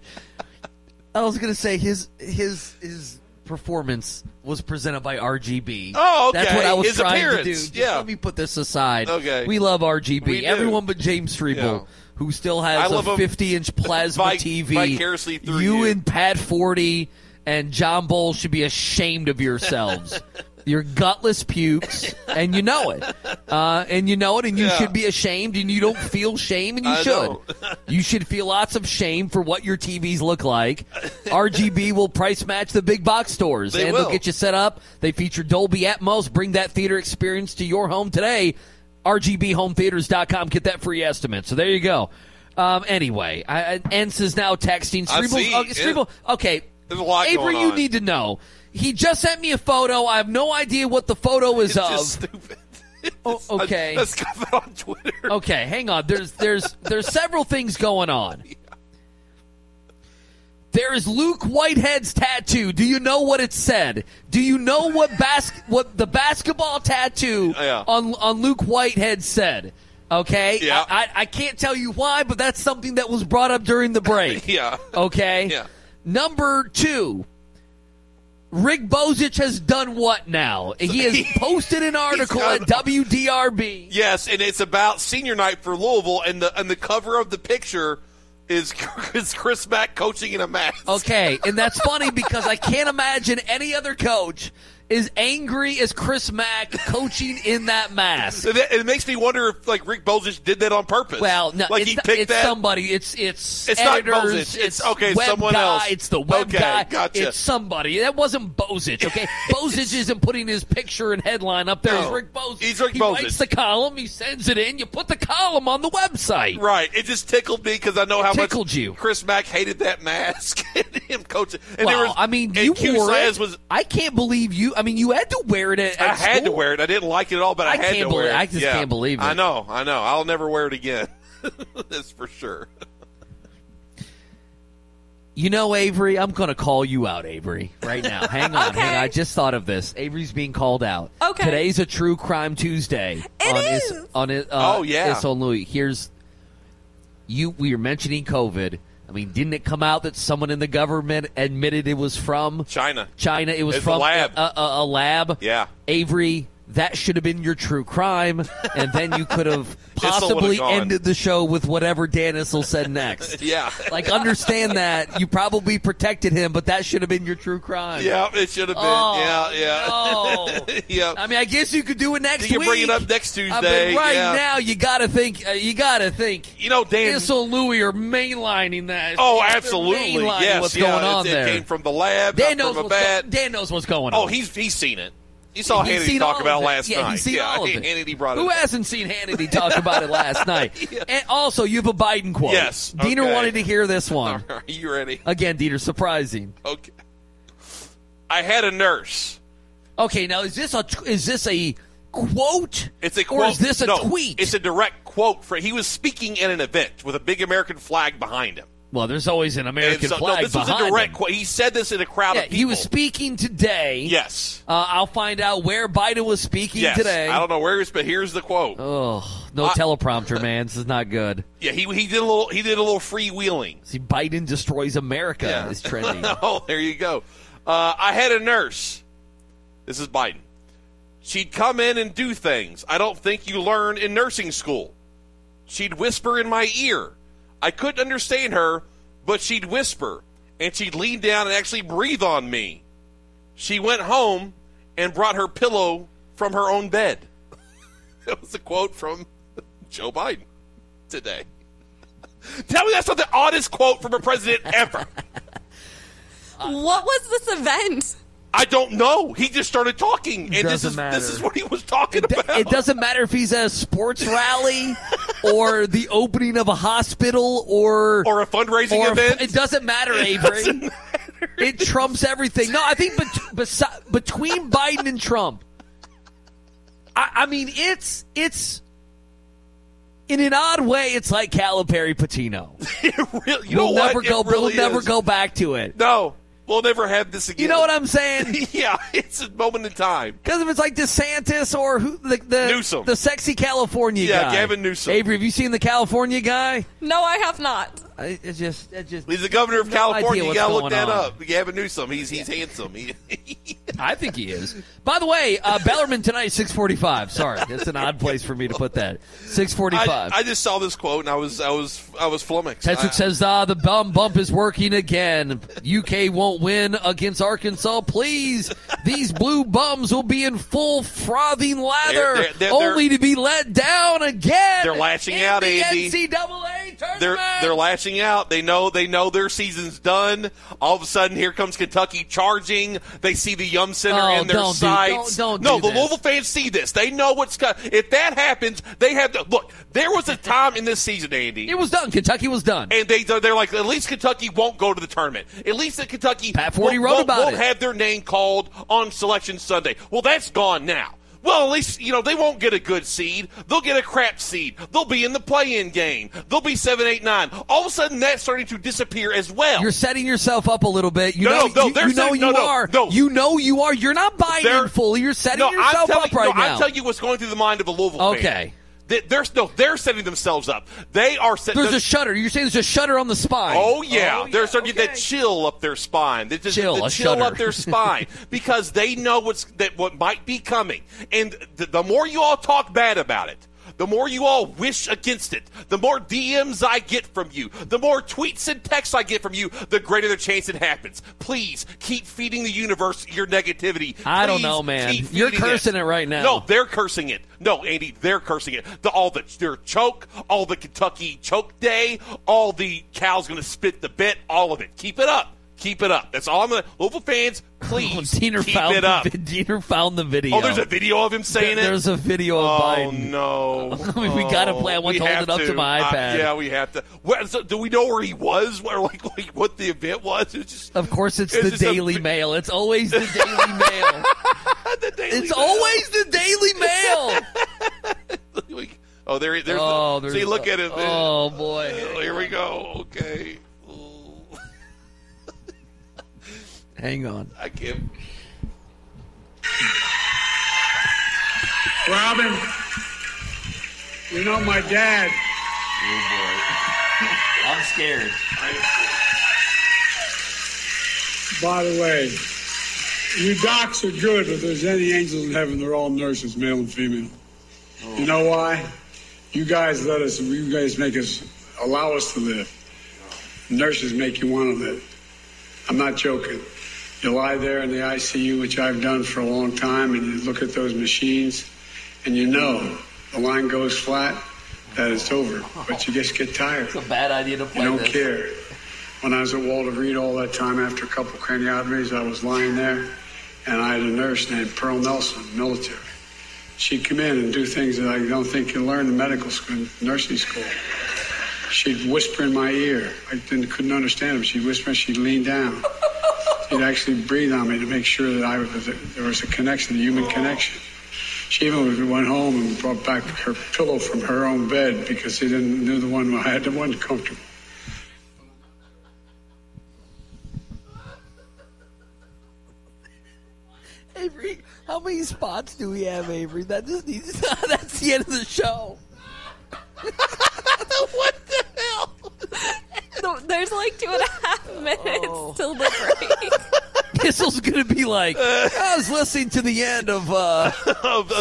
I was gonna say his his his performance was presented by RGB. Oh, okay. That's what I was His trying to appearance, do. Just yeah. Let me put this aside. Okay. We love RGB. We. Everyone but James Strebel, Yeah. who still I has love a 50 inch plasma vic- TV. you you. and Pat Forde and John Bull should be ashamed of yourselves. You're gutless pukes, and you know it. Uh, and you know it, and you Yeah. should be ashamed, and you don't feel shame, and you I should. You should feel lots of shame for what your TVs look like. RGB will price match the big box stores, They and will. they'll get you set up. They feature Dolby Atmos. Bring that theater experience to your home today. RGBHomeTheaters.com. Get that free estimate. So there you go. Um, anyway, I, Ence is now texting. I Strebel- see. okay, Yeah. Strebel- okay. There's a lot Avery, you need to know. He just sent me a photo. I have no idea what the photo is It's of. just stupid. Oh, okay. Let's on Twitter. Okay, hang on. There's there's there's several things going on. There is Luke Whitehead's tattoo. Do you know what it said? Do you know what bas- what the basketball tattoo oh, Yeah. on on Luke Whitehead said? Okay, Yeah. I, I I can't tell you why, but that's something that was brought up during the break. Yeah. Okay. Yeah. Number two. Rick Bozich has done what now? He has posted an article at WDRB. Yes, and it's about senior night for Louisville, and the and the cover of the picture is is Chris Mack coaching in a mask. Okay, and that's funny because I can't imagine any other coach is angry as Chris Mack coaching in that mask. It, it makes me wonder if like Rick Bozich did that on purpose. Well, no, like it's, he picked it's that. somebody. It's it's It's not editors, Bozich. It's- okay, web someone guy, else. It's the web Okay, guy. gotcha. It's somebody. That wasn't Bozich. Okay, Bozich isn't putting his picture and headline up there. No, It's Rick Bozich. he's Rick he Bozich. writes the column. He sends it in. You put the column on the website. Right. It just tickled me because I know how Tickled much you. Chris Mack hated that mask and him coaching. And well, was, I mean, you wore it. was. I can't believe you. I mean, you had to wear it at, I at had to wear it. I didn't like it at all, but I, I had to wear believe- it. I just Yeah. can't believe it. I know. I know. I'll never wear it again. That's for sure. You know, Avery, I'm going to call you out, Avery, right now. Hang on, Okay. hang on. I just thought of this. Avery's being called out. Okay. Today's a True Crime Tuesday. It on is. Is, on it. Uh, Oh, yeah. Is on Louis. Here's you. We were mentioning COVID. I mean, didn't it come out that someone in the government admitted it was from China. China? It was It's a from lab. A, a, a lab. Yeah. Avery, that should have been your true crime, and then you could have possibly ended the show with whatever Dan Issel said next. Yeah. Like, understand that you probably protected him, but that should have been your true crime. Yeah, it should have been. Oh, yeah, yeah. yeah. I mean, I guess you could do it next You can week. bring it up next I mean, Tuesday, right yeah. now, you got to think. Uh, you got to think. You know, Dan. Issel and Louis are mainlining that. Oh, They're absolutely. mainlining Yes. What's yeah, going on it, there? came from the lab, Dan knows from a what's bat. go- Dan knows what's going on. Oh, he's he's seen it. He saw He's Hannity talk about of it it. last yeah, night. Seen yeah, all of it. Hannity brought it Who up. hasn't seen Hannity talk about it last night? And also, you have a Biden quote. Yes, Diener okay. wanted to hear this one. Are you ready? Again, Diener, surprising. Okay. I had a nurse. Okay, now is this a is this a quote? It's a quote. Or is this a no, tweet? It's a direct quote. For he was speaking at an event with a big American flag behind him. Well, there's always an American so- flag no, this was a direct him. quote. He said this in a crowd Yeah, of people. he was speaking today. Yes. Uh, I'll find out where Biden was speaking Yes. today. I don't know where he was, but here's the quote. Oh, no I- teleprompter, man. This is not good. Yeah, he he did a little he did a little freewheeling. See, Biden destroys America Yeah. is trending. oh, there you go. Uh, I had a nurse. This is Biden. She'd come in and do things I don't think you learn in nursing school. She'd whisper in my ear. I couldn't understand her, but she'd whisper, and she'd lean down and actually breathe on me. She went home and brought her pillow from her own bed. that was a quote from Joe Biden today. Tell me that's not the oddest quote from a president ever. What was this event? I don't know. He just started talking, and this Doesn't is matter. this is what he was talking It, about. it doesn't matter if he's at a sports rally or the opening of a hospital or or a fundraising or a- event. it doesn't matter, Avery. It trumps everything. No, I think bet- between Biden and Trump, I, I mean, it's it's in an odd way, it's like Calipari Pitino. Really- you know we'll never It go. really we'll never go back to it. No, we'll never have this again. You know what I'm saying? yeah, it's a moment in time. Because if it's like DeSantis or who, the the, Newsom. the sexy California guy. Yeah, guy, Gavin Newsom. Avery, have you seen the California guy? No, I have not. I, it's just, it just. He's the governor of No California. You gotta look that on. up. Gavin Newsom. He's he's handsome. He, I think he is. By the way, uh, Bellarmine tonight, six forty-five. Sorry, that's an odd place for me to put that. Six forty five. I. I just saw this quote and I was I was I was flummoxed. Tetrick says, ah, the bum bump is working again. UK won't win against Arkansas. Please, these blue bums will be in full frothing lather, They're- they're- they're- only to be let down again. They're lashing in out, the Andy. NCAA tournament. they're they're lashing out. They know they know their season's done. All of a sudden, here comes Kentucky charging. They see the Yum Center Oh, in their don't sights. don't- don't no, do the this. Louisville fans see this. They know what's coming. If that happens, they have to look. There was a time in this season, Andy. It was done. Kentucky was done. and they they're like at least Kentucky won't go to the tournament. At least that Kentucky Pat Forde won't, wrote won't- about won't it. have their name called on Selection Sunday. Well, that's gone now. Well, at least you know they won't get a good seed. They'll get a crap seed. They'll be in the play-in game. They'll be seven, eight, nine. All of a sudden, that's starting to disappear as well. You're setting yourself up a little bit. You No, know, no, no, you, you know setting- you no, are. no. You know you are. You're not buying They're- in fully. You're setting yourself telling, up right no, now. I'm telling you what's going through the mind of a Louisville fan. Okay. They, they're no, they're setting themselves up. They are setting. There's a shudder. You're saying there's a shudder on the spine. Oh yeah, Oh, they're yeah, starting to that chill up their spine. They just Chill, the a chill shudder. up their spine because they know what's that what might be coming. And the, the more you all talk bad about it, the more you all wish against it, the more DMs I get from you, the more tweets and texts I get from you, the greater the chance it happens. Please keep feeding the universe your negativity. I don't know, man. You're cursing it right now. No, they're cursing it. No, Andy, they're cursing it. The, all the their choke, all the Kentucky choke day, all the cow's going to spit the bit, all of it. Keep it up. Keep it up. That's all I'm going to. Louisville fans, please Diener keep found it up. The, Diener found the video. Oh, there's a video of him saying it. There's a video of Oh Biden. no! I mean, we gotta play. I want to hold it up to my Uh, iPad. yeah, we have to. Where, so, do we know where he was? Where, like, like what the event was? Just Of course, it's, It's the just a Daily Mail. It's always the Daily Mail. the Daily It's Mail. always the Daily Mail. Oh, there, there's. oh, the, there's see, look at it. Oh boy. Oh, here we go. Okay. Hang on. I can't. Robin, you know my dad. Oh boy. I'm scared. By the way, you docs are good. If there's any angels in heaven, they're all nurses, male and female. Oh. You know why? You guys let us. You guys make us allow us to live. Nurses make you want to live. I'm not joking. You lie there in the ICU, which I've done for a long time, and you look at those machines, and you know the line goes flat, that it's over. But you just get tired. It's a bad idea to play. You don't this. care. When I was at Walter Reed all that time, after a couple craniotomies, I was lying there, and I had a nurse named Pearl Nelson, military. She'd come in and do things that I don't think you learn in medical school, nursing school. She'd whisper in my ear. I didn't, couldn't understand them. She'd whisper. She'd lean down. She'd actually breathe on me to make sure that I was there was a connection, a human connection. She even went home and brought back her pillow from her own bed because she didn't knew the one I had the one comfortable. Avery, how many spots do we have, Avery? That just needs. That's the end of the show. what the hell? There's like two and a half minutes Oh. till the break. Kissel's gonna be like, I was listening to the end of uh,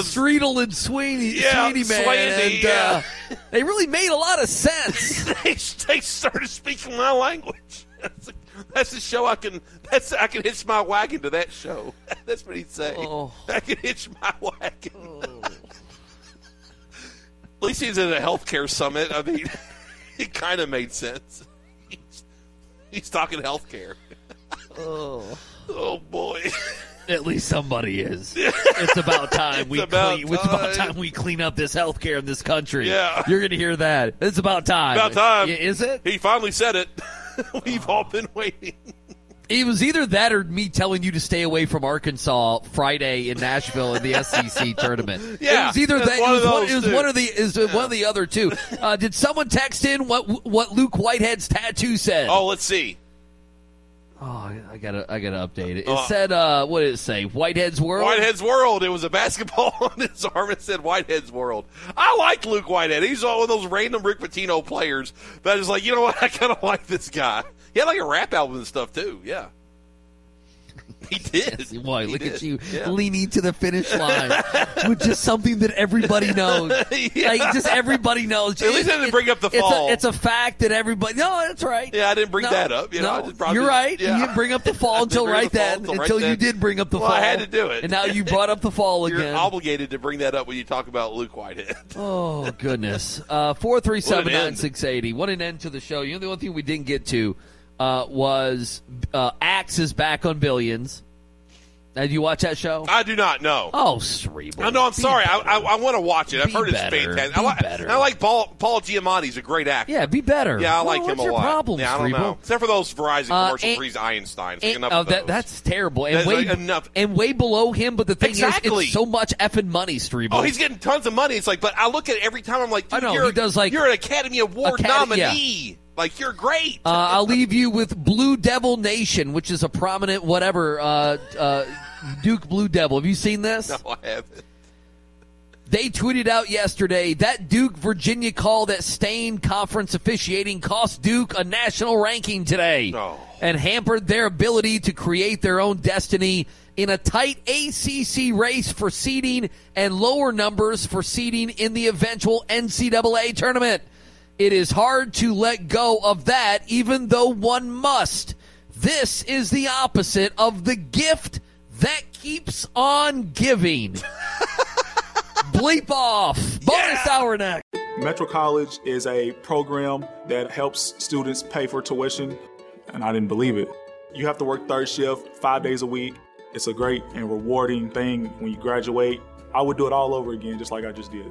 Strebel and Sweeney, Yeah, Sweeney Man, Sweeney, and yeah. uh, they really made a lot of sense. they, they started speaking my language. That's, that's the show I can. That's I can hitch my wagon to that show. That's what he'd say. Oh. I can hitch my wagon. At least he's at a healthcare summit. I mean, it kind of made sense. He's, he's talking healthcare. Oh. oh boy. At least somebody is. It's about time we about clean. It's about time. time we clean up this healthcare in this country. Yeah. you're gonna hear that. It's about time. About time. Is it? He finally said it. We've all been waiting. It was either that or me telling you to stay away from Arkansas Friday in Nashville in the SEC tournament. Yeah, it was either that. one it was, one, it was one of the is one of the other two. Uh, did someone text in what what Luke Whitehead's tattoo said? Oh, let's see. Oh, I- I gotta I gotta update it. It Uh, said uh, what did it say? Whitehead's world. Whitehead's World. It was a basketball on his arm. It said Whitehead's World. I like Luke Whitehead. He's one of those random Rick Pitino players that is like, you know what? I kind of like this guy. He had like a rap album and stuff too. Yeah. He did. Boy, He look did. at you Yeah. leaning to the finish line with just something that everybody knows. Yeah. Like just everybody knows. At least I didn't It- bring up the it's a- fall. It's a, fact that everybody. No, that's right. Yeah, I didn't bring No, that up. You know, I no, just brought you're right. yeah. You didn't bring up the fall until right the fall then. until right Until you did bring up the Well, fall. I had to do it. and now you brought up the fall You're again. obligated to bring that up when you talk about Luke Whitehead. Oh goodness. Uh four three seven end. six eighty. What an end to the show. You know the one thing we didn't get to uh, was uh, Axe is back on Billions. Uh, did you watch that show? I do not know. Oh, cerebral. I know. I'm Be sorry. I, better. I, I want to watch it. I've Be heard it's fantastic. Be I, like, better. I like Paul Paul Giamatti's a great actor. Yeah, be better. Yeah, I Well, like him a lot. problem, yeah, I don't Cerebral? know. Except for those Verizon Uh, commercials and- he's Einstein. And- enough oh, of that, that's terrible. And That's way like enough. and way below him. But the thing Exactly. is, it's so much effing money, Cerebral. Oh, he's getting tons of money. It's like, but I look at it every time. I'm like, dude, I know, you're, he does, like, you're an Academy Award Acad- yeah. Like, you're great. Uh, I'll leave you with Blue Devil Nation, which is a prominent whatever uh, uh, Duke Blue Devil. Have you seen this? no, I haven't. They tweeted out yesterday that Duke Virginia call that stained conference officiating cost Duke a national ranking today Oh. and hampered their ability to create their own destiny in a tight ACC race for seeding and lower numbers for seeding in the eventual NCAA tournament. It is hard to let go of that, even though one must. This is the opposite of the gift that keeps on giving. Bleep off. Bonus hour next. Metro College is a program that helps students pay for tuition, and I didn't believe it. You have to work third shift five days a week. It's a great and rewarding thing when you graduate. I would do it all over again, just like I just did.